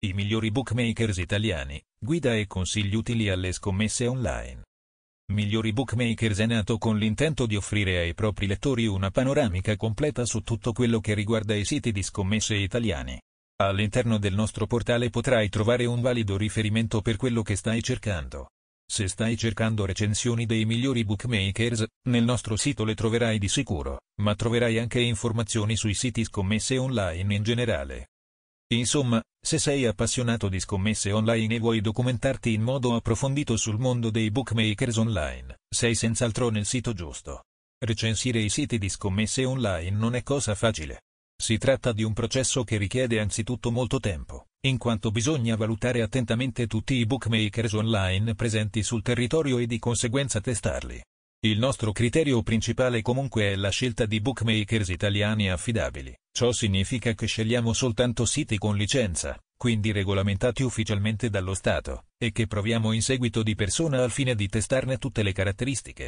I migliori bookmakers italiani, guida e consigli utili alle scommesse online. Migliori Bookmakers è nato con l'intento di offrire ai propri lettori una panoramica completa su tutto quello che riguarda i siti di scommesse italiani. All'interno del nostro portale potrai trovare un valido riferimento per quello che stai cercando. Se stai cercando recensioni dei migliori bookmakers, nel nostro sito le troverai di sicuro, ma troverai anche informazioni sui siti scommesse online in generale. Insomma, se sei appassionato di scommesse online e vuoi documentarti in modo approfondito sul mondo dei bookmakers online, sei senz'altro nel sito giusto. Recensire i siti di scommesse online non è cosa facile. Si tratta di un processo che richiede anzitutto molto tempo, in quanto bisogna valutare attentamente tutti i bookmakers online presenti sul territorio e di conseguenza testarli. Il nostro criterio principale comunque è la scelta di bookmakers italiani affidabili. Ciò significa che scegliamo soltanto siti con licenza, quindi regolamentati ufficialmente dallo Stato, e che proviamo in seguito di persona al fine di testarne tutte le caratteristiche.